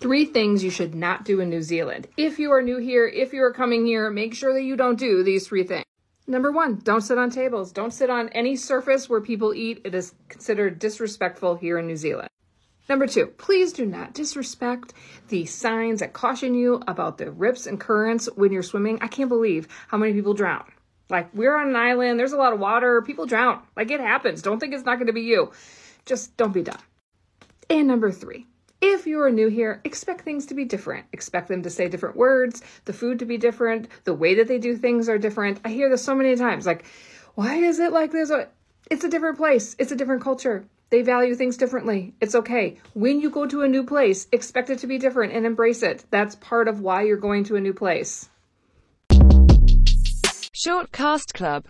Three things you should not do in New Zealand. If you are new here, if you are coming here, make sure that you don't do these three things. Number one, don't sit on tables. Don't sit on any surface where people eat. It is considered disrespectful here in New Zealand. Number two, please do not disrespect the signs that caution you about the rips and currents when you're swimming. I can't believe how many people drown. Like, we're on an island, there's a lot of water, people drown. Like, it happens. Don't think it's not going to be you. Just don't be dumb. And number three, if you are new here, expect things to be different. Expect them to say different words, the food to be different, the way that they do things are different. I hear this so many times like, why is it like this? It's a different place, it's a different culture. They value things differently. It's okay. When you go to a new place, expect it to be different and embrace it. That's part of why you're going to a new place. Short Cast Club